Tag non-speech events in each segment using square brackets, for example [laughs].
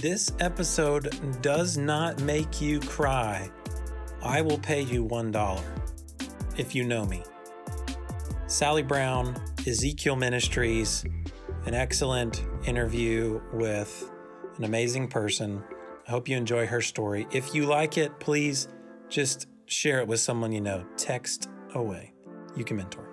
This episode does not make you cry, I will pay you $1 if you know me. Sally Brown, Ezekiel Ministries, an excellent interview with an amazing person. I hope you enjoy her story. If you like it, please just share it with someone you know. Text away. You can mentor.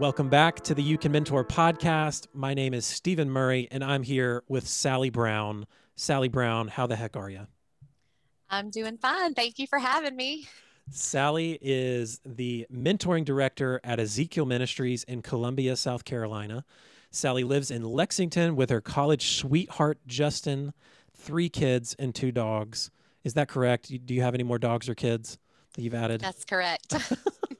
Welcome back to the You Can Mentor podcast. My name is Stephen Murray, and I'm here with Sally Brown. Sally Brown, how the heck are you? I'm doing fine. Thank you for having me. Sally is the mentoring director at Ezekiel Ministries in Columbia, South Carolina. Sally lives in Lexington with her college sweetheart, Justin, three kids and two dogs. Is that correct? Do you have any more dogs or kids that you've added? That's correct. [laughs] [laughs]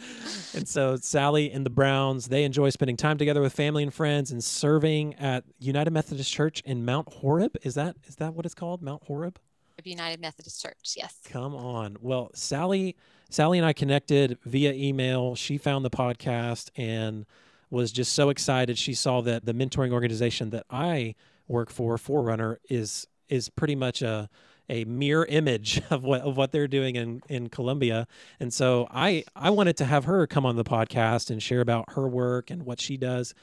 [laughs] and so Sally and the Browns, they enjoy spending time together with family and friends and serving at United Methodist Church in Mount Horeb. Is that is that what it's called? Mount Horeb? Of United Methodist Church, yes. Come on. Well, Sally Sally and I connected via email. She found the podcast and was just so excited. She saw that the mentoring organization that I work for, Forerunner, is is pretty much a a mirror image [laughs] of what of what they're doing in in Columbia. And so I I wanted to have her come on the podcast and share about her work and what she does.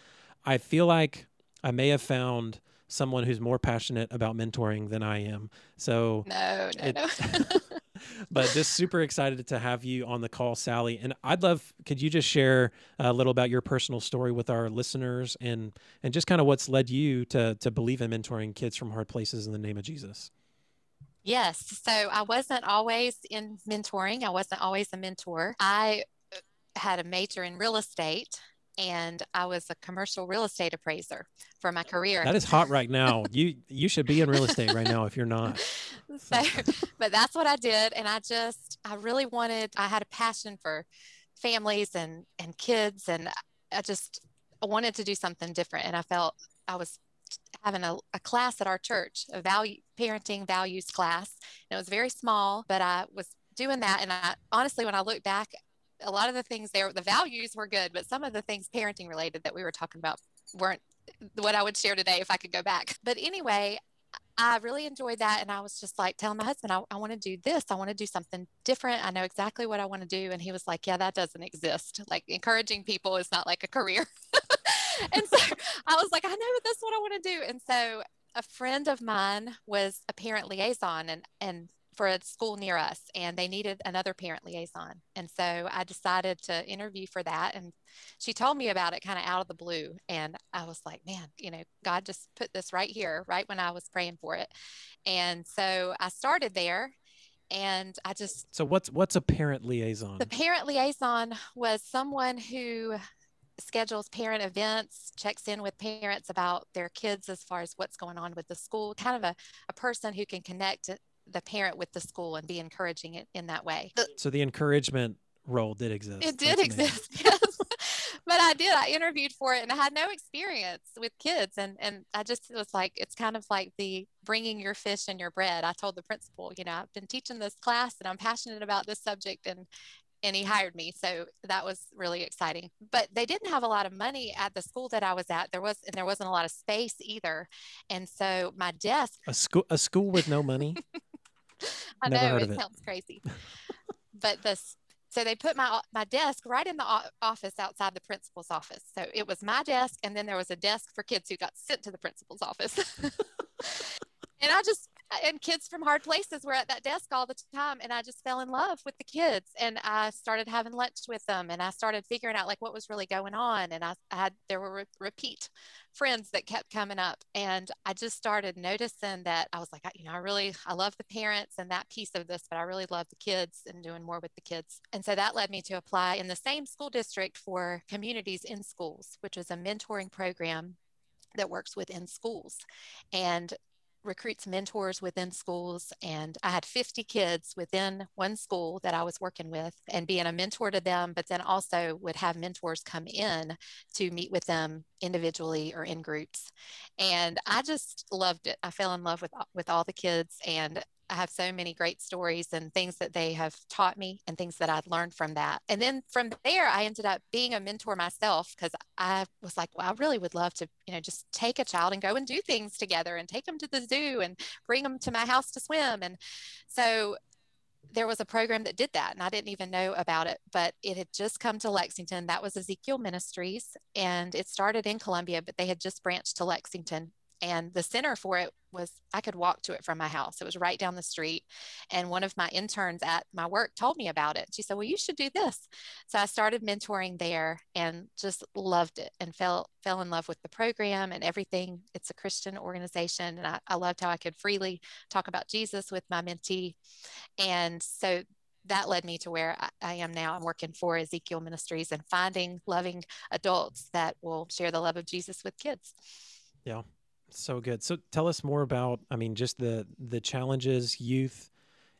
I feel like I may have found someone who's more passionate about mentoring than I am. So no, no, it, no. [laughs] [laughs] but just super excited to have you on the call, Sally. And I'd love, could you just share a little about your personal story with our listeners and and just kind of what's led you to to believe in mentoring kids from hard places in the name of Jesus? Yes. So I wasn't always in mentoring. I wasn't always a mentor. I uh, had a major in real estate and I was a commercial real estate appraiser for my career. That is hot right now. [laughs] you you should be in real estate right now if you're not. [laughs] So, [laughs] but that's what I did and I just I really wanted I had a passion for families and and kids and I just I wanted to do something different and I felt I was having a, a class at our church, a value parenting values class. And it was very small, but I was doing that. And I honestly, when I look back, a lot of the things there, the values were good, but some of the things parenting related that we were talking about weren't what I would share today if I could go back. But anyway, I really enjoyed that. And I was just like telling my husband, I, I want to do this. I want to do something different. I know exactly what I want to do. And he was like, Yeah, that doesn't exist. Like encouraging people is not like a career. [laughs] and so [laughs] I was like, I know that's what I want to do. And so a friend of mine was a parent liaison and and for a school near us and they needed another parent liaison. And so I decided to interview for that. And she told me about it kind of out of the blue. And I was like, man, you know, God just put this right here, right when I was praying for it. And so I started there and I just So what's what's a parent liaison? The parent liaison was someone who schedules parent events, checks in with parents about their kids as far as what's going on with the school, kind of a, a person who can connect the parent with the school and be encouraging it in that way. So the encouragement role did exist. It did That's exist, [laughs] yes. but I did. I interviewed for it and I had no experience with kids. And, and I just was like, it's kind of like the bringing your fish and your bread. I told the principal, you know, I've been teaching this class and I'm passionate about this subject and and he hired me. So that was really exciting. But they didn't have a lot of money at the school that I was at. There was and there wasn't a lot of space either. And so my desk a school a school with no money. [laughs] I Never know it, it sounds crazy. [laughs] but this so they put my my desk right in the office outside the principal's office. So it was my desk and then there was a desk for kids who got sent to the principal's office. [laughs] and I just and kids from hard places were at that desk all the time and i just fell in love with the kids and i started having lunch with them and i started figuring out like what was really going on and i, had there were re- repeat friends that kept coming up and i just started noticing that i was like you know i really i love the parents and that piece of this but i really love the kids and doing more with the kids and so that led me to apply in the same school district for communities in schools which is a mentoring program that works within schools. And recruits mentors within schools and i had 50 kids within one school that i was working with and being a mentor to them but then also would have mentors come in to meet with them individually or in groups. And i just loved it. I fell in love with with all the kids and I have so many great stories and things that they have taught me and things that I've learned from that. And then from there, I ended up being a mentor myself because I was like, well, I really would love to, you know, just take a child and go and do things together and take them to the zoo and bring them to my house to swim. And so there was a program that did that and I didn't even know about it, but it had just come to Lexington. That was Ezekiel Ministries and it started in Columbia, but they had just branched to Lexington and the center for it was I could walk to it from my house. It was right down the street. And one of my interns at my work told me about it. She said, Well, you should do this. So I started mentoring there and just loved it and fell fell in love with the program and everything. It's a Christian organization. And I, I loved how I could freely talk about Jesus with my mentee. And so that led me to where I, I, am now. I'm working for Ezekiel Ministries and finding loving adults that will share the love of Jesus with kids. Yeah, so good. So tell us more about, I mean, just the the challenges youth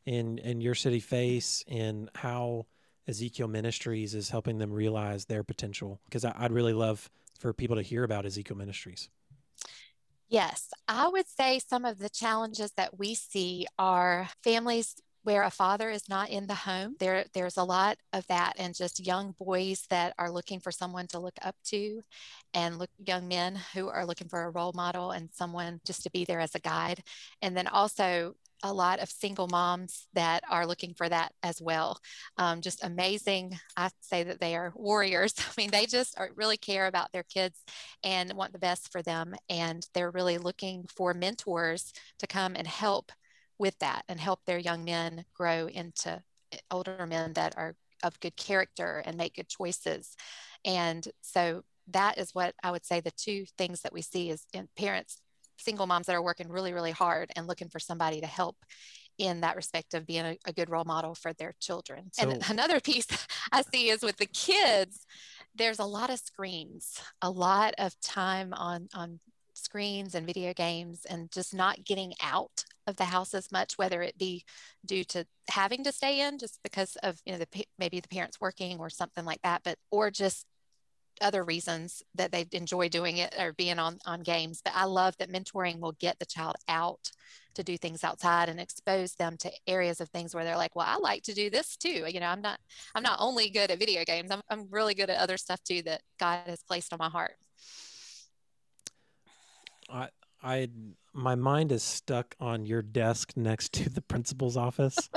in in your city face and how Ezekiel Ministries is helping them realize their potential. Because I'd really love for people to hear about Ezekiel Ministries. Yes, I would say some of the challenges that we see are families where a father is not in the home. There, there's a lot of that, and just young boys that are looking for someone to look up to, and look, young men who are looking for a role model and someone just to be there as a guide. And then also a lot of single moms that are looking for that as well. Um, just amazing. I say that they are warriors. [laughs] I mean, they just are, really care about their kids and want the best for them. And they're really looking for mentors to come and help with that and help their young men grow into eh, older men that are of good character and make good choices. And so that is what I would say the two things that we see is in parents, single moms that are working really, really hard and looking for somebody to help in that respect of being a, a good role model for their children. So, and another piece [laughs] I see is with the kids, there's a lot of screens, a lot of time on on screens and video games and just not getting out of the house as much whether it be due to having to stay in just because of you know the maybe the parents working or something like that but or just other reasons that they enjoy doing it or being on on games. But i love that mentoring will get the child out to do things outside and expose them to areas of things where they're like well i like to do this too. You know i'm not i'm not only good at video games i'm, I'm really good at other stuff too that god has placed on my heart. I, I, my mind is stuck on your desk next to the principal's office.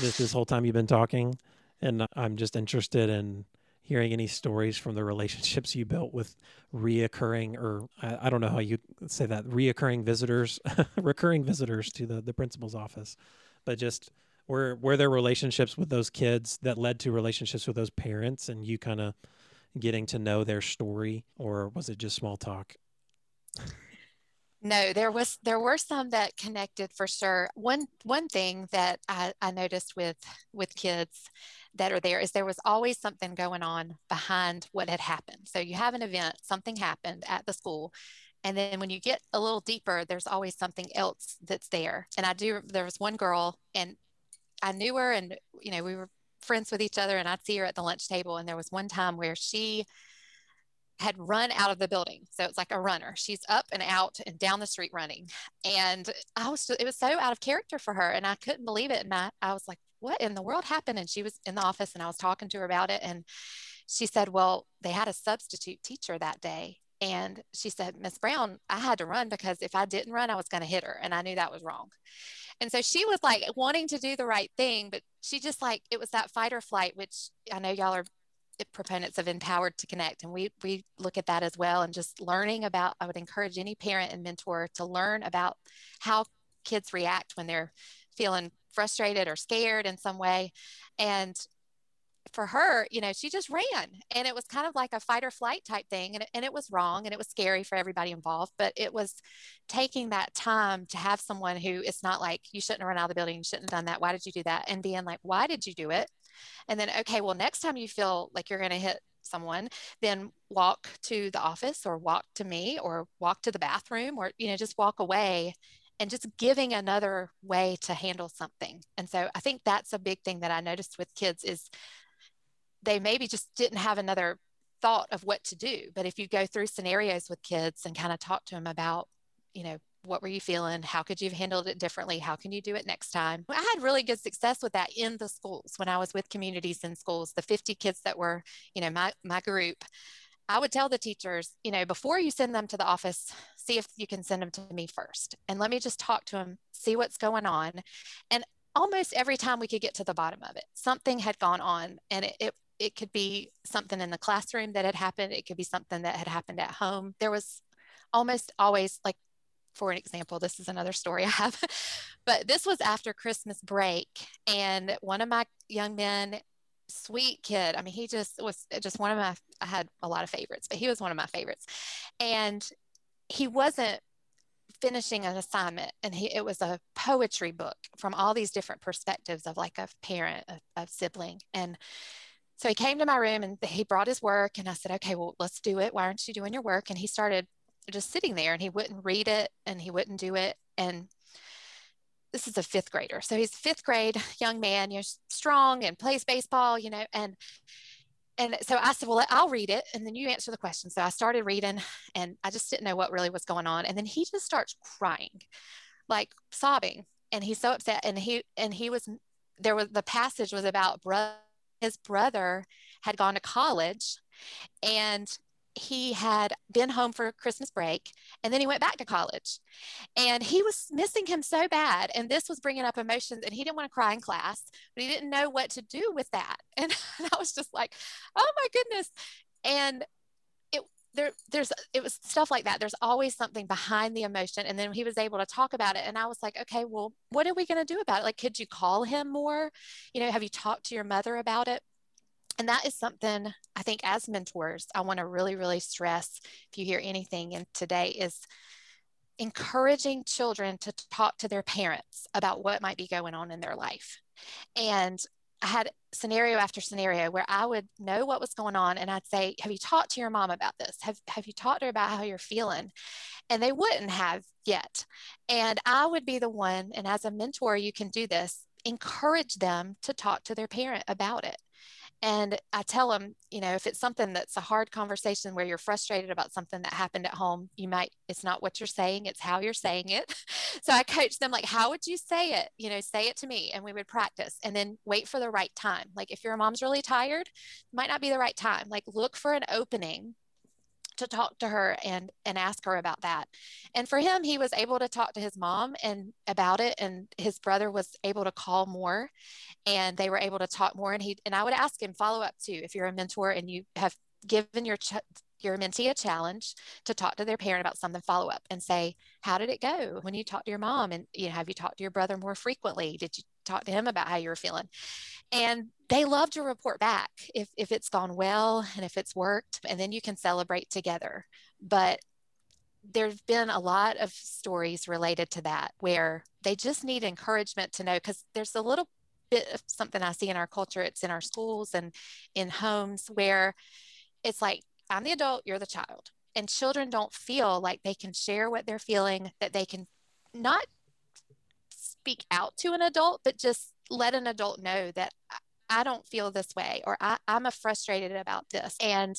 this this whole time you've been talking, and I'm just interested in hearing any stories from the relationships you built with reoccurring, or I, I don't know how you say that, reoccurring visitors, [laughs] recurring visitors to the the principal's office, but just were were there relationships with those kids that led to relationships with those parents, and you kind of getting to know their story, or was it just small talk? No there was there were some that connected for sure. One one thing that I, I noticed with with kids that are there is there was always something going on behind what had happened. So you have an event something happened at the school and then when you get a little deeper there's always something else that's there. And i do there was one girl and i knew her and you know we were friends with each other and i'd see her at the lunch table and there was one time where she had run out of the building. So it's like a runner. She's up and out and down the street running. And I was, it was so out of character for her. And I couldn't believe it. And I, I was like, what in the world happened? And she was in the office and I was talking to her about it. And she said, well, they had a substitute teacher that day. And she said, Miss Brown, I had to run because if I didn't run, I was going to hit her. And I knew that was wrong. And so she was like wanting to do the right thing, but she just like, it was that fight or flight, which I know y'all are proponents of empowered to connect and we we look at that as well and just learning about i would encourage any parent and mentor to learn about how kids react when they're feeling frustrated or scared in some way. And for her, you know, she just ran and it was kind of like a fight or flight type thing. And it, and it was wrong and it was scary for everybody involved, but it was taking that time to have someone who it's not like you shouldn't have run out of the building, you shouldn't have done that. Why did you do that? And being like, why did you do it? And then, okay, well, next time you feel like you're going to hit someone, then walk to the office or walk to me or walk to the bathroom or, you know, just walk away and just giving another way to handle something. And so I think that's a big thing that I noticed with kids is they maybe just didn't have another thought of what to do. But if you go through scenarios with kids and kind of talk to them about, you know, what were you feeling? How could you have handled it differently? How can you do it next time? I had really good success with that in the schools when I was with communities in schools, the 50 kids that were, you know, my, my group. I would tell the teachers, you know, before you send them to the office, see if you can send them to me first. And let me just talk to them, see what's going on. And almost every time we could get to the bottom of it, something had gone on and it, it it could be something in the classroom that had happened it could be something that had happened at home there was almost always like for an example this is another story [laughs] i have but this was after christmas break and one of my young men sweet kid i mean he just was uh, just one of my i had a lot of favorites but he was one of my favorites and he wasn't finishing an assignment and he, it was a poetry book from all these different perspectives of like a parent a, a sibling and so he came to my room and he brought his work and I said, okay, well, let's do it. Why aren't you doing your work? And he started just sitting there and he wouldn't read it and he wouldn't do it. And this is a fifth grader. So he's fifth grade young man, you know, strong and plays baseball, you know, and and so I said, well, I'll read it and then you answer the question. So I started reading and I just didn't know what really was going on. And then he just starts crying, like sobbing. And he's so upset. And he and he was there was the passage was about brother his brother had gone to college and he had been home for Christmas break and then he went back to college. And he was missing him so bad. And this was bringing up emotions and he didn't want to cry in class, but he didn't know what to do with that. [laughs] And I was just like, oh my goodness. And it there there's it was stuff like that. There's always something behind the emotion. And then he was able to talk about it. And I was like, okay, well, what are we going to do about it? Like, could you call him more? You know, have you talked to your mother about it? And that is something I think as mentors, I want to really, really stress if you hear anything in today is encouraging children to talk to their parents about what might be going on in their life. And I had scenario after scenario where I would know what was going on and I'd say, Have you talked to your mom about this? Have, have you talked to her about how you're feeling? And they wouldn't have yet. And I would be the one, and as a mentor, you can do this, encourage them to talk to their parent about it. And I tell them, you know, if it's something that's a hard conversation where you're frustrated about something that happened at home, you might, it's not what you're saying, it's how you're saying it. [laughs] so I coach them, like, how would you say it? You know, say it to me. And we would practice and then wait for the right time. Like, if your mom's really tired, might not be the right time. Like, look for an opening to talk to her and and ask her about that. And for him he was able to talk to his mom and about it and his brother was able to call more and they were able to talk more. And he and i would ask him follow up too if you're a mentor and you have given your ch- your mentee a challenge to talk to their parent about something follow up and say how did it go? When you talked to your mom and you know have you talked to your brother more frequently? Did you talk to him about how you were feeling and they love to report back if, if it's gone well and if it's worked and then you can celebrate together but there's been a lot of stories related to that where they just need encouragement to know because there's a little bit of something i see in our culture it's in our schools and in homes where it's like I'm the adult, you're the child. And children don't feel like they can share what they're feeling, that they can not speak out to an adult, but just let an adult know that I don't feel this way or I, am frustrated about this. And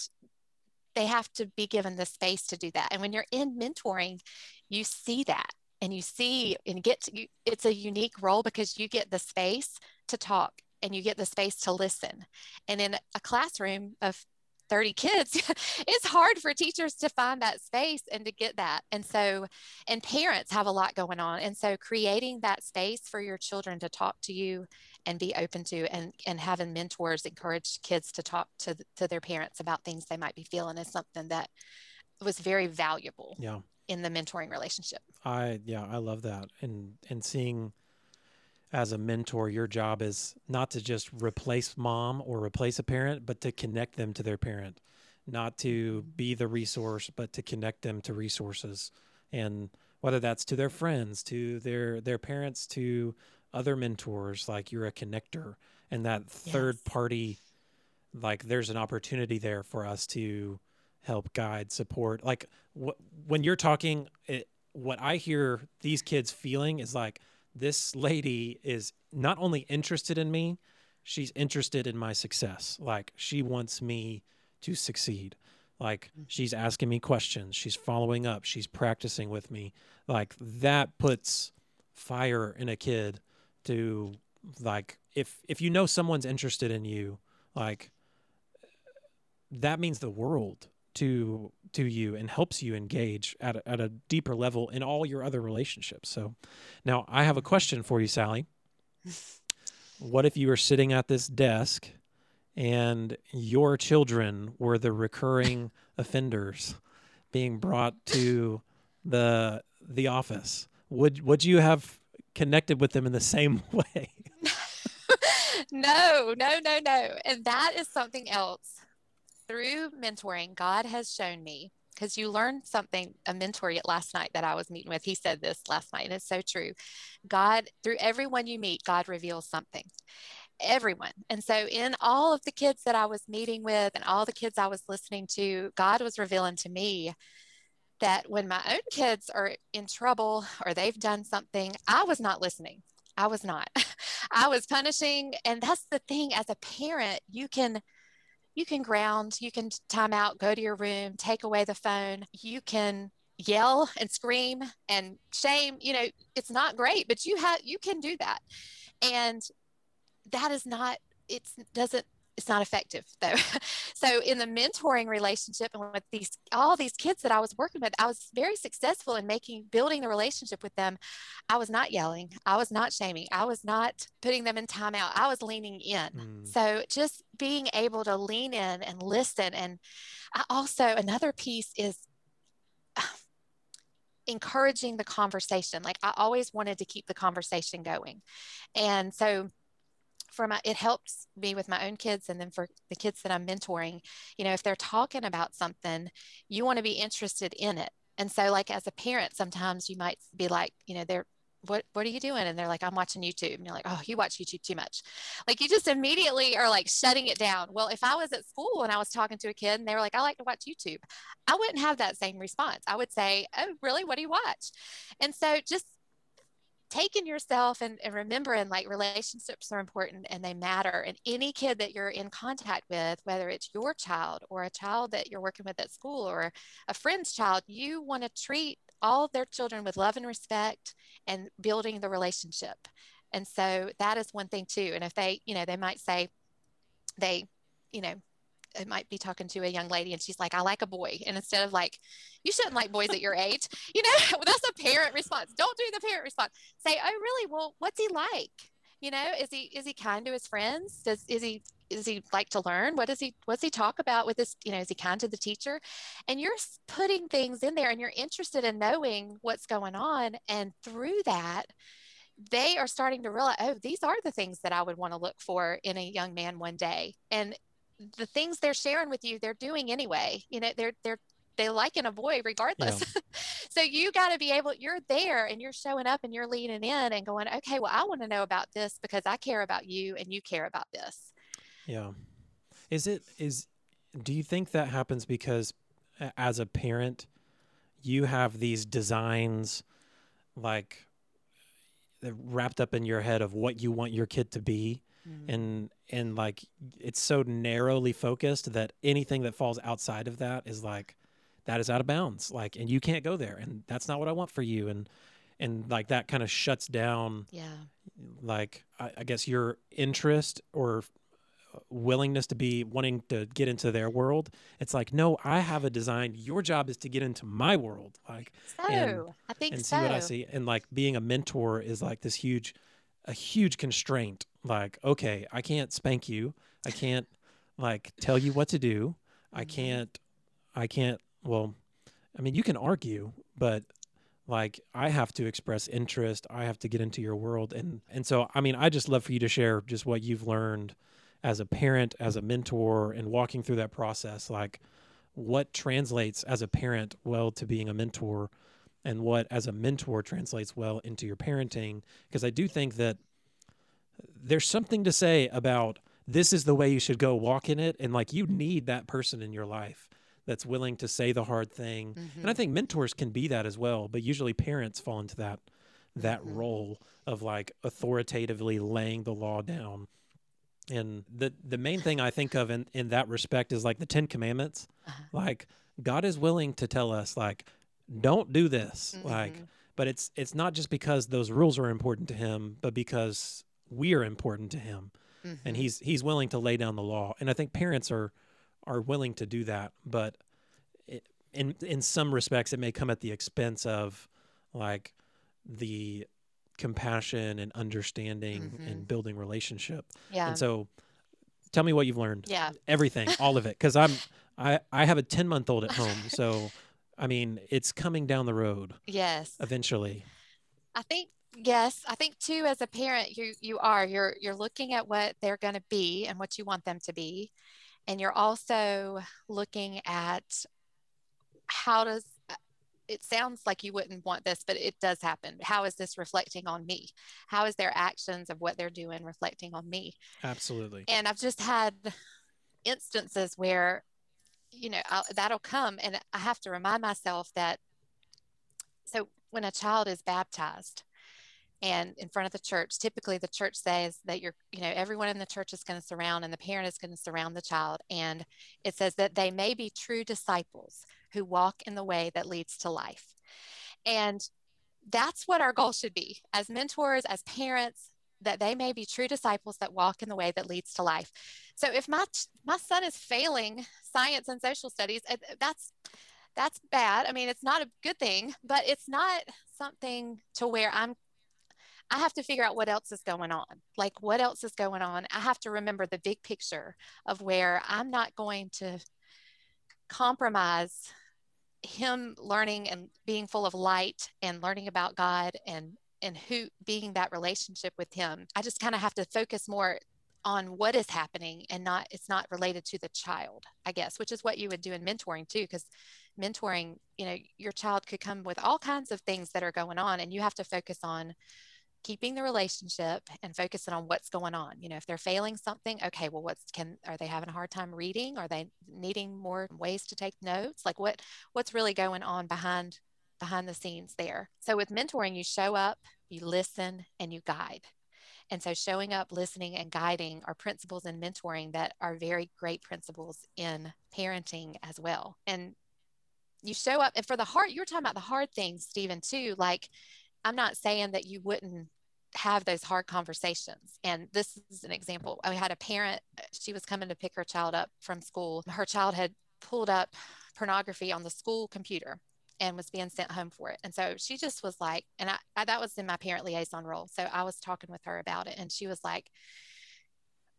they have to be given the space to do that. And when you're in mentoring, you see that and you see and get to, you, it's a unique role because you get the space to talk and you get the space to listen. And in a classroom of 30 kids, [laughs] it's hard for teachers to find that space and to get that. And so, and parents have a lot going on. And so, creating that space for your children to talk to you and be open to, and, and having mentors encourage kids to talk to, to their parents about things they might be feeling is something that was very valuable. Yeah. in the mentoring relationship. I yeah, I love that. And and seeing as a mentor, your job is not to just replace mom or replace a parent, but to connect them to their parent. Not to Mm-hmm. be the resource, but to connect them to resources. And whether that's to their friends, to their their parents, to other mentors, like you're a connector and that third Yes. party like there's an opportunity there for us to help guide support like wh- when you're talking it, what i hear these kids feeling is like this lady is not only interested in me she's interested in my success. Like she wants me to succeed. Like mm-hmm. she's asking me questions. She's following up. She's practicing with me. Like that puts fire in a kid to like if if you know someone's interested in you like that means the world to to you and helps you engage at a, at a deeper level in all your other relationships. So now I have a question for you, Sally. [laughs] What if you were sitting at this desk and your children were the recurring [laughs] offenders being brought to [laughs] the the office? Would would you have connected with them in the same way? no, no, no, no. And that is something else. Through mentoring, God has shown me because you learned something, a mentor last night that I was meeting with. He said this last night, and it's so true. God, through everyone you meet, God reveals something. Everyone. And so, in all of the kids that I was meeting with and all the kids I was listening to, God was revealing to me that when my own kids are in trouble or they've done something, I was not listening. I was not. [laughs] I was punishing. And that's the thing as a parent, you can you can ground, you can time out, go to your room, take away the phone, you can yell and scream and shame. You know, it's not great, but you have you can do that. And that is not it's doesn't it's not effective though. [laughs] so in the mentoring relationship and with these all these kids that I was working with, I was very successful in making building the relationship with them. I was not yelling, I was not shaming, I was not putting them in timeout. I was leaning in. Mm. So just being able to lean in and listen. And I also another piece is [sighs] encouraging the conversation. Like I always wanted to keep the conversation going. And so for my it helps me with my own kids and then for the kids that I'm mentoring, you know, if they're talking about something, you want to be interested in it. And so like as a parent, sometimes you might be like, you know, they're what what are you doing? And they're like, I'm watching YouTube. And you're like, oh, you watch YouTube too much. Like you just immediately are like shutting it down. Well, if I was at school and I was talking to a kid and they were like, I like to watch YouTube, I wouldn't have that same response. I would say, Oh, really? What do you watch? And so just taking yourself and, and remembering like relationships are important and they matter. And any kid that you're in contact with, whether it's your child or a child that you're working with at school or a friend's child, you want to treat all their children with love and respect and building the relationship. And so that is one thing too. And if they, you know, they might say they, you know, it might be talking to a young lady and she's like, I like a boy. And instead of like, you shouldn't like boys at your age, [laughs] you know, [laughs] that's a parent response. Don't do the parent response. Say, oh, really? Well, what's he like? You know, is he is he kind to his friends? Does is he is he like to learn? What does he what's he talk about with this? You know, is he kind to the teacher? And you're putting things in there and you're interested in knowing what's going on. And through that, they are starting to realize, oh, these are the things that I would want to look for in a young man one day. And the things they're sharing with you, they're doing anyway. You know, they're they're they like in avoid regardless. Yeah. [laughs] so you got to be able, you're there and you're showing up and you're leaning in and going, okay, well, I want to know about this because I care about you and you care about this. Yeah. Is it, is, do you think that happens because as a parent, you have these designs like wrapped up in your head of what you want your kid to be? Mm-hmm. and and like it's so narrowly focused that anything that falls outside of that is like that is out of bounds. Like and you can't go there and that's not what i want for you and and like that kind of shuts down yeah. like I, I guess your interest or willingness to be wanting to get into their world. It's like no i have a design. Your job is to get into my world. Like so and, i think and so. see what i see. And like being a mentor is like this huge a huge constraint like okay i can't spank you i can't like tell you what to do i mm-hmm. can't i can't well I mean, you can argue, but like I have to express interest. I have to get into your world, and and so I mean, I just love for you to share just what you've learned as a parent, as a mentor, and walking through that process. Like, what translates as a parent well to being a mentor, and what as a mentor translates well into your parenting. Because I do think that there's something to say about this is the way you should go walk in it, and like you need that person in your life that's willing to say the hard thing. Mm-hmm. And I think mentors can be that as well, but usually parents fall into that that mm-hmm. role of like authoritatively laying the law down. And the the main thing I think of in, in that respect is like the Ten Commandments. Uh-huh. Like God is willing to tell us like, don't do this. Mm-hmm. Like, but it's it's not just because those rules are important to him, but because we are important to him. And mm-hmm. he's he's willing to lay down the law. And I think parents are are willing to do that, but it, in in some respects, it may come at the expense of like the compassion and understanding mm-hmm. and building relationship. Yeah. And so, tell me what you've learned. Yeah. Everything, all of it, because I'm I I have a ten month old at home, so I mean it's coming down the road. Yes. Eventually. I think yes i think too as a parent you you are you're you're looking at what they're going to be and what you want them to be and you're also looking at how does it sounds like you wouldn't want this, but it does happen. How is this reflecting on me? How is their actions of what they're doing reflecting on me? Absolutely. And I've just had instances where, you know, I'll, that'll come, and I have to remind myself that. So when a child is baptized, and in front of the church typically the church says that you're you know everyone in the church is going to surround and the parent is going to surround the child and it says that they may be true disciples who walk in the way that leads to life and that's what our goal should be as mentors as parents that they may be true disciples that walk in the way that leads to life so if my my son is failing science and social studies uh, that's that's bad. I mean, it's not a good thing, but it's not something to where I'm I have to figure out what else is going on. Like, what else is going on? I have to remember the big picture of where I'm not going to compromise him learning and being full of light and learning about God and and who being that relationship with him. I just kind of have to focus more on what is happening and not it's not related to the child, I guess, which is what you would do in mentoring too because mentoring, you know, your child could come with all kinds of things that are going on and you have to focus on keeping the relationship and focusing on what's going on you know if they're failing something okay well what's can are they having a hard time reading are they needing more ways to take notes like what what's really going on behind behind the scenes there so with mentoring you show up you listen and you guide and so showing up listening and guiding are principles in mentoring that are very great principles in parenting as well and you show up and for the hard you're talking about the hard things stephen too like I'm not saying that you wouldn't have those hard conversations. And this is an example. I had a parent, she was coming to pick her child up from school. Her child had pulled up pornography on the school computer and was being sent home for it. And so she just was like, and I, I, that was in my parent liaison role. So I was talking with her about it and she was like,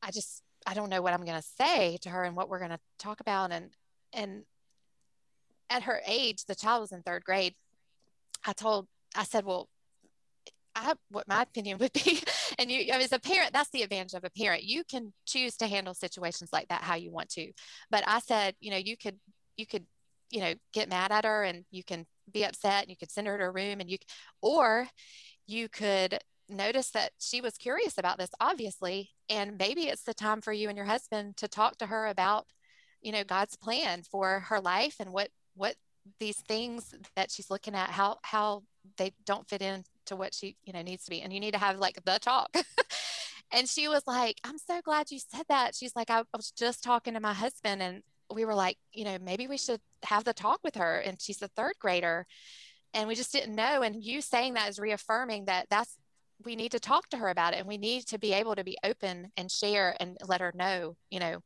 I just, I don't know what I'm going to say to her and what we're going to talk about. And, and at her age, the child was in third grade. I told, I said, well, I, what my opinion would be. [laughs] And you, I as a parent, that's the advantage of a parent. You can choose to handle situations like that how you want to. But I said, you know, you could, you could, you know, get mad at her and you can be upset and you could send her to a room and you, or you could notice that she was curious about this, obviously. And maybe it's the time for you and your husband to talk to her about, you know, God's plan for her life and what, what these things that she's looking at, how, how they don't fit in to what she you know needs to be and you need to have like the talk [laughs] and she was like i'm so glad you said that she's like I, I was just talking to my husband and we were like you know maybe we should have the talk with her. And she's a third grader. And we just didn't know. And you saying that is reaffirming that that's we need to talk to her about it. And we need to be able to be open and share and let her know you know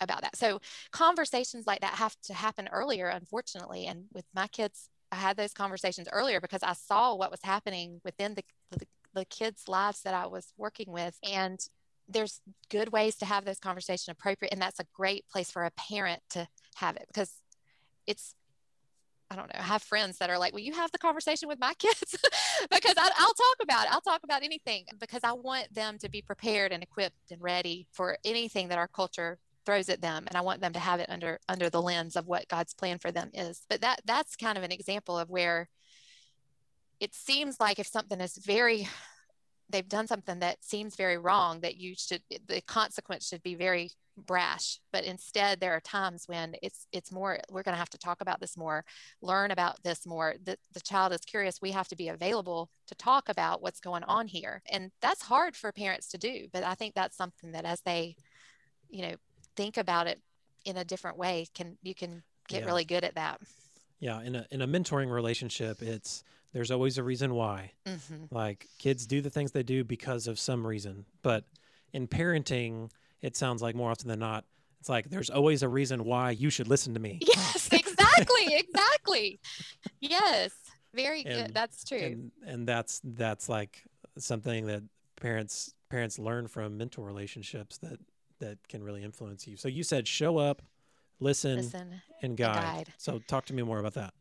about that. So conversations like that have to happen earlier unfortunately. And with my kids I had those conversations earlier because I saw what was happening within the, the, the kids' lives that I was working with. And there's good ways to have those conversations appropriate. And that's a great place for a parent to have it because it's I don't know, have friends that are like, Will you have the conversation with my kids? [laughs] because I, will talk about it. I'll talk about anything because I want them to be prepared and equipped and ready for anything that our culture throws at them and i want them to have it under under the lens of what god's plan for them is but that that's kind of an example of where it seems like if something is very they've done something that seems very wrong that you should the consequence should be very brash. But instead there are times when it's it's more we're going to have to talk about this more learn about this more. The, the child is curious. We have to be available to talk about what's going on here. And that's hard for parents to do but i think that's something that as they you know think about it in a different way can you can get yeah. really good at that. Yeah in a in a mentoring relationship it's there's always a reason why. Mm-hmm. Like kids do the things they do because of some reason. But in parenting, it sounds like more often than not, it's like there's always a reason why you should listen to me. [laughs] Yes, exactly, exactly. Yes, very and, good. That's true. And, and that's that's like something that parents parents learn from mentor relationships that that can really influence you. So you said show up, listen, listen and, guide. and guide. So talk to me more about that.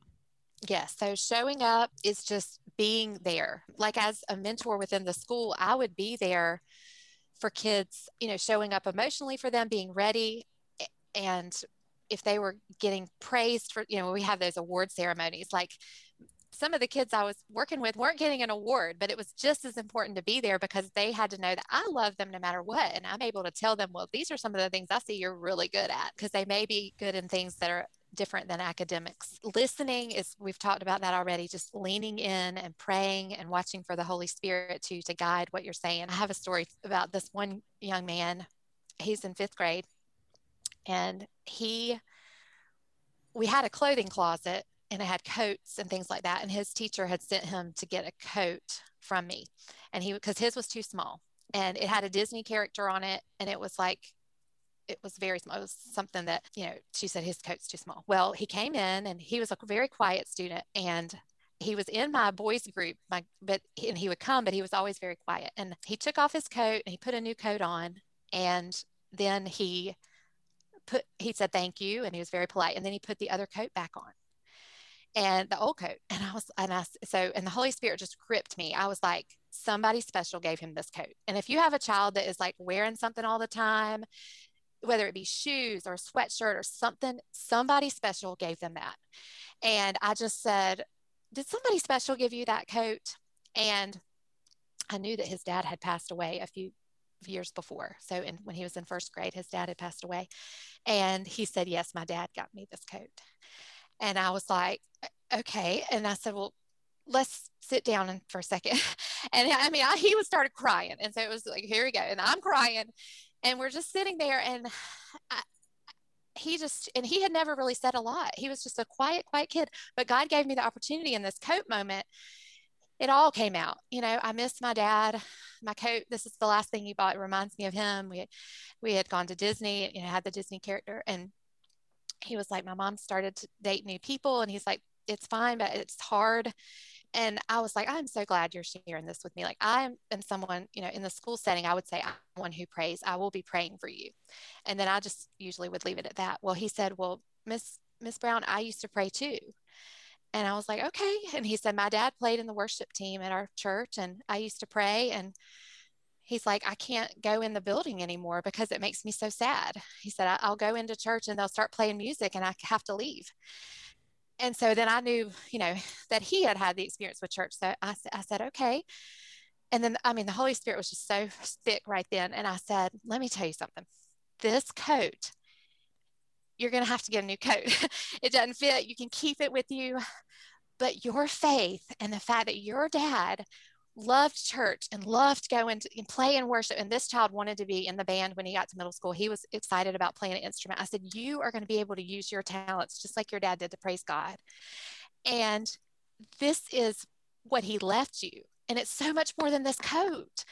Yes. So showing up is just being there. Like as a mentor within the school, I would be there for kids, you know, showing up emotionally for them, being ready. And if they were getting praised for, you know, we have those award ceremonies, like some of the kids I was working with weren't getting an award, but it was just as important to be there because they had to know that I love them no matter what. And I'm able to tell them, well, these are some of the things I see you're really good at because they may be good in things that are different than academics. Listening is, we've talked about that already, just leaning in and praying and watching for the Holy Spirit to, to guide what you're saying. I have a story about this one young man. He's in fifth grade and he, we had a clothing closet and it had coats and things like that. And his teacher had sent him to get a coat from me. And he, because his was too small and it had a Disney character on it. And it was like it was very small. It was something that, you know, she said his coat's too small. Well, he came in and he was a very quiet student and he was in my boys group, my, but and he would come, but he was always very quiet. And he took off his coat and he put a new coat on, and then he put he said thank you, and he was very polite, and then he put the other coat back on, and the old coat, and I was and I so and the Holy Spirit just gripped me. I was like, somebody special gave him this coat, and if you have a child that is like wearing something all the time, whether it be shoes or a sweatshirt or something, somebody special gave them that. And I just said, Did somebody special give you that coat? And I knew that his dad had passed away a few years before. So in, when he was in first grade, his dad had passed away. And he said, Yes, my dad got me this coat. And I was like, Okay. And I said, Well, let's sit down for a second. [laughs] And I mean, I, he was started crying. And so it was like, Here we go. And I'm crying and we're just sitting there and I, he just and he had never really said a lot. He was just a quiet quiet kid but god gave me the opportunity in this coat moment. It all came out you know i miss my dad my coat this is the last thing he bought. It reminds me of him. We we had gone to disney you know had the disney character and he was like my mom started to date new people and he's like it's fine but it's hard and I was like, I'm so glad you're sharing this with me. Like I am someone, you know, in the school setting, I would say I'm one who prays. I will be praying for you. And then I just usually would leave it at that. Well, he said, Well, Miss Miss Brown, I used to pray too. And I was like, okay. And he said, My dad played in the worship team at our church and I used to pray. And he's like, I can't go in the building anymore because it makes me so sad. He said, I'll go into church and they'll start playing music and I have to leave and so then I knew, you know, that he had had the experience with church. So I, I said, okay. And then, I mean, the Holy Spirit was just so thick right then. And I said, let me tell you something. This coat, you're going to have to get a new coat. [laughs] it doesn't fit. You can keep it with you. But your faith and the fact that your dad loved church and loved going to and play and worship. And this child wanted to be in the band when he got to middle school. He was excited about playing an instrument. I said, You are going to be able to use your talents just like your dad did to praise God. And this is what he left you. And it's so much more than this coat.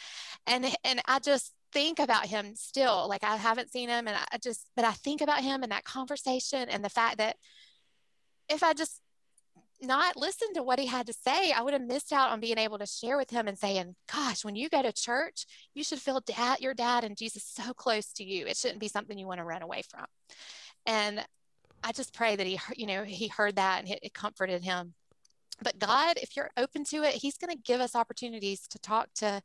And and I just think about him still. Like I haven't seen him and I just but I think about him and that conversation and the fact that if I just not listened to what he had to say, I would have missed out on being able to share with him and saying, Gosh, when you go to church, you should feel dad, your dad and Jesus so close to you. It shouldn't be something you want to run away from. And I just pray that he, you know, he heard that and it, comforted him. But God, if you're open to it, He's going to give us opportunities to talk to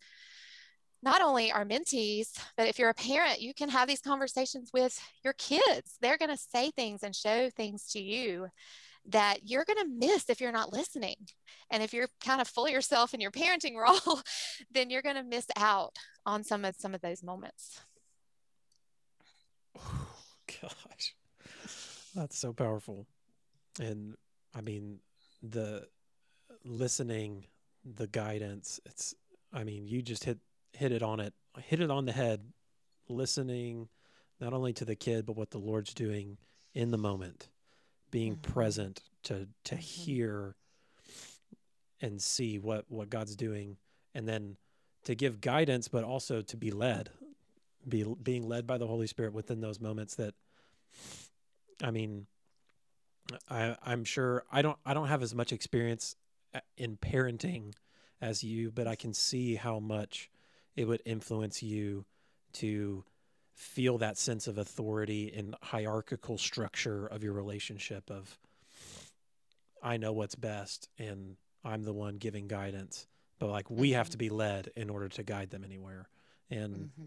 not only our mentees, but if you're a parent, you can have these conversations with your kids. They're going to say things and show things to you that you're going to miss if you're not listening. And if you're kind of full yourself in your parenting [laughs] role, then you're going to miss out on some of some of those moments. Oh, [sighs] gosh. That's so powerful. And I mean the listening, the guidance, it's I mean, you just hit hit it on it, hit it on the head, listening not only to the kid but what the Lord's doing in the moment being mm-hmm. present to to mm-hmm. hear and see what what God's doing and then to give guidance but also to be led be being led by the Holy Spirit within those moments that I mean I I'm sure I don't I don't have as much experience uh, in parenting as you but I can see how much it would influence you to feel that sense of authority and hierarchical structure of your relationship of I know what's best and I'm the one giving guidance but like we have to mm-hmm. be led in order to guide them anywhere and mm-hmm.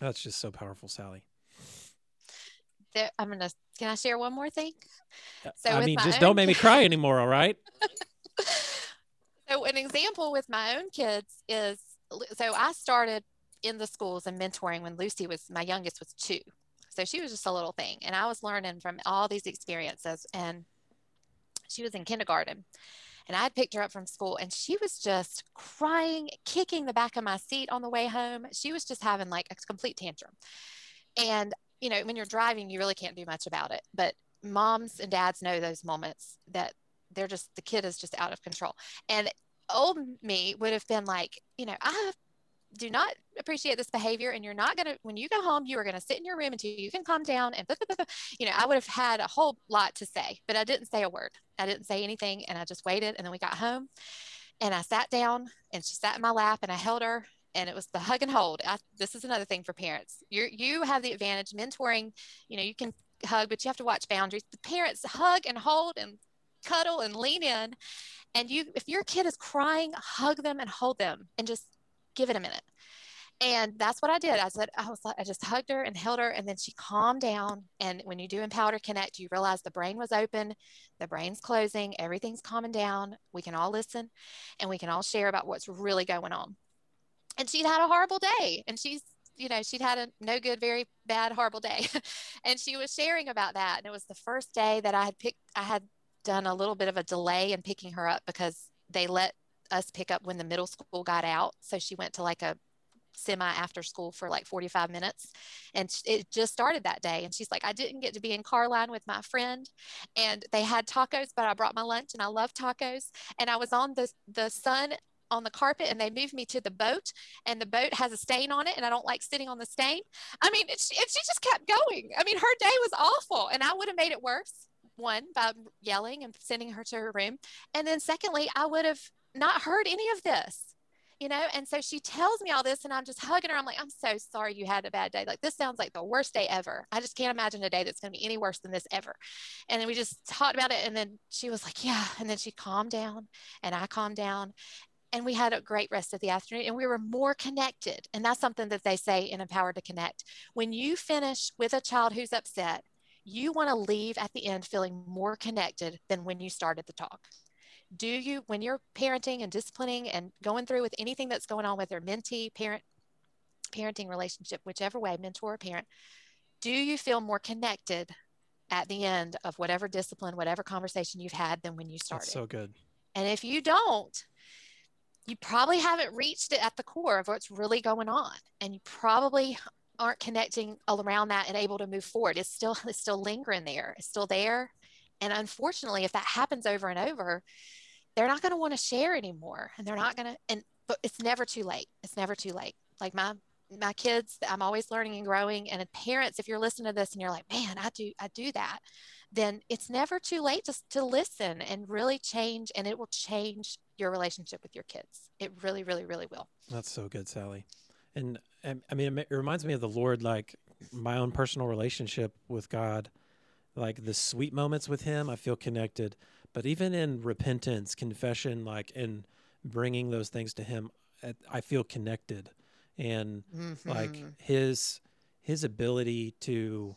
that's just so powerful Sally there, I'm gonna can I share one more thing uh, so I mean just don't make me cry anymore all right [laughs] so an example with my own kids is so I started in the schools and mentoring when Lucy was my youngest was two. So she was just a little thing. And I was learning from all these experiences. And she was in kindergarten. And I had picked her up from school and she was just crying, kicking the back of my seat on the way home. She was just having like a complete tantrum. And, you know, when you're driving, you really can't do much about it. But moms and dads know those moments that they're just, the kid is just out of control. And old me would have been like, you know, I do not appreciate this behavior and you're not going to when you go home you are going to sit in your room until you can calm down and blah, blah, blah, you know i would have had a whole lot to say but i didn't say a word. I didn't say anything and i just waited and then we got home and i sat down and she sat in my lap and i held her and it was the hug and hold. I, this is another thing for parents. You you have the advantage. Mentoring you know you can hug but you have to watch boundaries. The parents hug and hold and cuddle and lean in and you if your kid is crying hug them and hold them and just give it a minute. And that's what I did. I said, I was like, I just hugged her and held her, and then she calmed down. And when you do Empower Connect, you realize the brain was open, the brain's closing, everything's calming down. We can all listen and we can all share about what's really going on. And she'd had a horrible day, and she's you know, she'd had a no good, very bad, horrible day. [laughs] and she was sharing about that. And it was the first day that I had picked, I had done a little bit of a delay in picking her up because they let us pick up when the middle school got out. So she went to like a semi after school for like 45 minutes. And it just started that day. And she's like i didn't get to be in car line with my friend. And they had tacos but i brought my lunch and i love tacos. And i was on the the sun on the carpet and they moved me to the boat and the boat has a stain on it and i don't like sitting on the stain. I mean it, she, she just kept going. I mean her day was awful and i would have made it worse one by yelling and sending her to her room. And then secondly i would have not heard any of this you know? And so she tells me all this and i'm just hugging her. I'm like i'm so sorry you had a bad day. Like this sounds like the worst day ever. I just can't imagine a day that's going to be any worse than this ever. And then we just talked about it and then she was like yeah. And then she calmed down and i calmed down and we had a great rest of the afternoon and we were more connected. And that's something that they say in empowered to connect. When you finish with a child who's upset you want to leave at the end feeling more connected than when you started the talk do you when you're parenting and disciplining and going through with anything that's going on with their mentee parent parenting relationship whichever way mentor or parent do you feel more connected at the end of whatever discipline whatever conversation you've had than when you started? that's so good. And if you don't you probably haven't reached it at the core of what's really going on and you probably aren't connecting around that and able to move forward. It's still it's still lingering there. It's still there. And unfortunately if that happens over and over they're not going to want to share anymore and they're not going to and but it's never too late it's never too late. Like my my kids i'm always learning and growing and parents if you're listening to this and you're like man i do i do that then it's never too late to, to listen and really change and it will change your relationship with your kids. It really really really will. That's so good sally. And i mean it reminds me of the lord like my own personal relationship with god like the sweet moments with him, I feel connected. But even in repentance, confession, like in bringing those things to him, I- feel connected. And like Mhm. his his ability to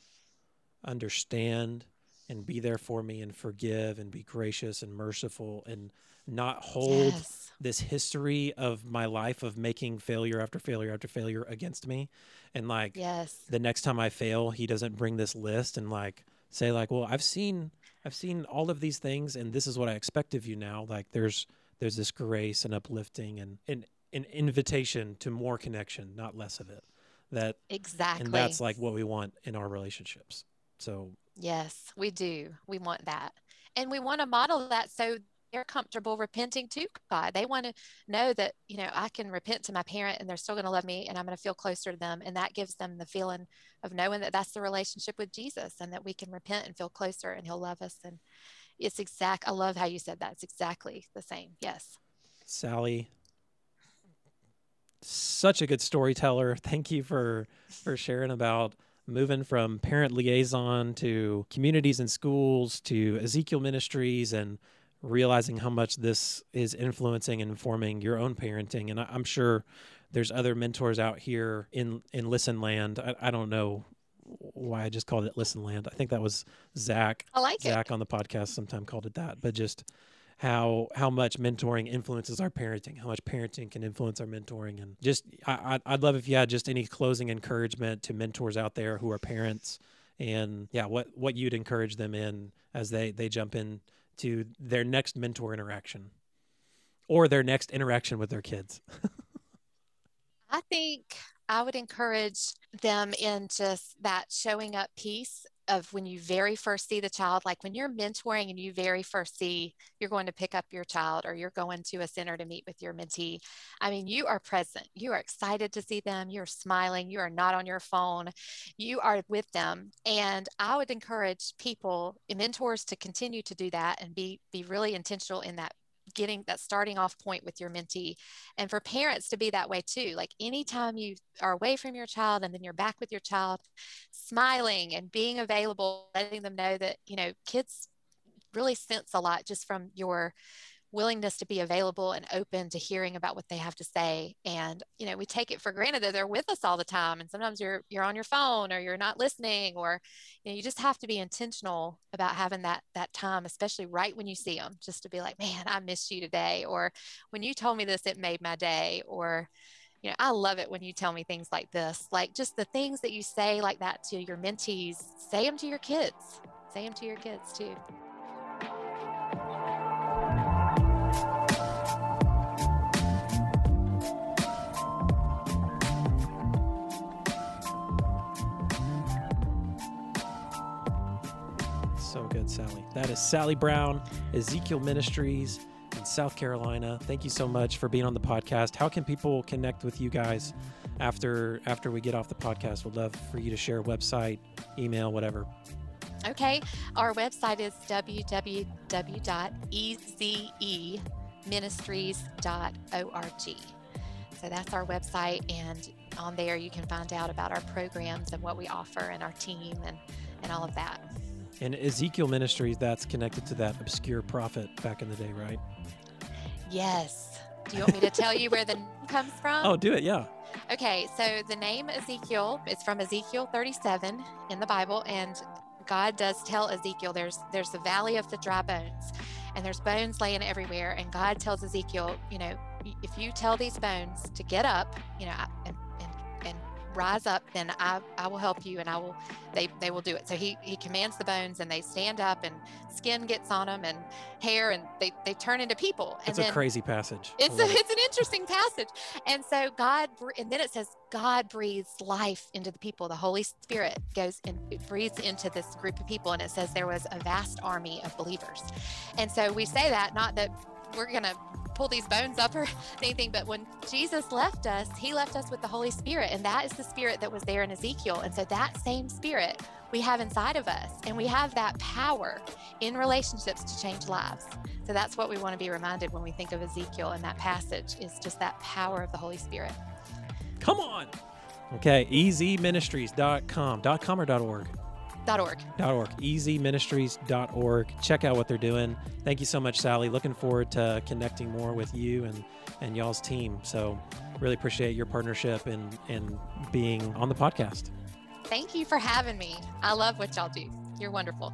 understand and be there for me and forgive and be gracious and merciful and not hold Yes. this history of my life of making failure after failure after failure against me and like Yes. the next time I fail, he doesn't bring this list and like say like, "Well, I've seen I've seen all of these things and this is what I expect of you now." Like there's there's this grace and uplifting and an an invitation to more connection, not less of it. That Exactly. and that's like what we want in our relationships. So, Yes, we do. We want that. And we want to model that so they're comfortable repenting to God. They want to know that, you know, I can repent to my parent and they're still going to love me and I'm going to feel closer to them. And that gives them the feeling of knowing that that's the relationship with Jesus and that we can repent and feel closer and he'll love us. And it's exact. I love how you said that. It's exactly the same. Yes. Sally such a good storyteller. Thank you for for sharing about moving from parent liaison to communities and schools to Ezekiel Ministries and realizing how much this is influencing and informing your own parenting. And I, I'm sure there's other mentors out here in in Listen Land. I, I don't know why I just called it Listen Land. I think that was Zach. I like it. Zach on the podcast sometime called it that, but just how how much mentoring influences our parenting, how much parenting can influence our mentoring, and just I, I'd- I'd love if you had just any closing encouragement to mentors out there who are parents, and yeah, what what you'd encourage them in as they they jump in to their next mentor interaction, or their next interaction with their kids. [laughs] I think I would encourage them in just that showing up piece of when you very first see the child, like when you're mentoring and you very first see you're going to pick up your child or you're going to a center to meet with your mentee. I mean, you are present. You are excited to see them. You're smiling. You are not on your phone. You are with them. And I would encourage people, mentors, to continue to do that and be be really intentional in that getting that starting off point with your mentee. And for parents to be that way too like anytime you are away from your child and then you're back with your child smiling and being available letting them know that you know kids really sense a lot just from your willingness to be available and open to hearing about what they have to say. And you know we take it for granted that they're with us all the time. And sometimes you're you're on your phone or you're not listening or you know you just have to be intentional about having that that time especially right when you see them just to be like man i missed you today. Or when you told me this it made my day. Or you know i love it when you tell me things like this. Like just the things that you say like that to your mentees say them to your kids. Say them to your kids too So good, Sally. That is Sally Brown, Ezekiel Ministries in South Carolina. Thank you so much for being on the podcast. How can people connect with you guys after after we get off the podcast? We'd love for you to share website, email, whatever. Okay, our website is www.ezeministries.org. So that's our website, and on there you can find out about our programs and what we offer and our team and, and all of that. And Ezekiel Ministries, that's connected to that obscure prophet back in the day, right? Yes. Do you want me to tell you where the name comes from? Oh, do it, yeah. Okay, so the name Ezekiel is from Ezekiel 37 in the Bible, and God does tell Ezekiel there's there's the valley of the dry bones, and there's bones laying everywhere, and God tells Ezekiel, you know, if you tell these bones to get up, you know, I- and and, and rise up, then I, I will help you, and I will they they will do it. So he he commands the bones, and they stand up, and skin gets on them, and hair, and they they turn into people. And It's a crazy passage. It's a, it. it's an interesting passage. And so God, and then it says God breathes life into the people. The Holy Spirit goes and breathes into this group of people. And it says there was a vast army of believers. And so we say that not that we're going to pull these bones up or [laughs] anything, but when Jesus left us, he left us with the Holy Spirit. And that is the spirit that was there in Ezekiel. And so that same spirit we have inside of us. And we have that power in relationships to change lives. So that's what we want to be reminded when we think of Ezekiel and that passage is just that power of the Holy Spirit. Come on. Okay, ezministries.com. Dot .com or dot .org? .org. .org. easyministries.org. Check out what they're doing. Thank you so much, Sally. Looking forward to connecting more with you and, and y'all's team. So really appreciate your partnership and, and being on the podcast. Thank you for having me. I love what y'all do. You're wonderful.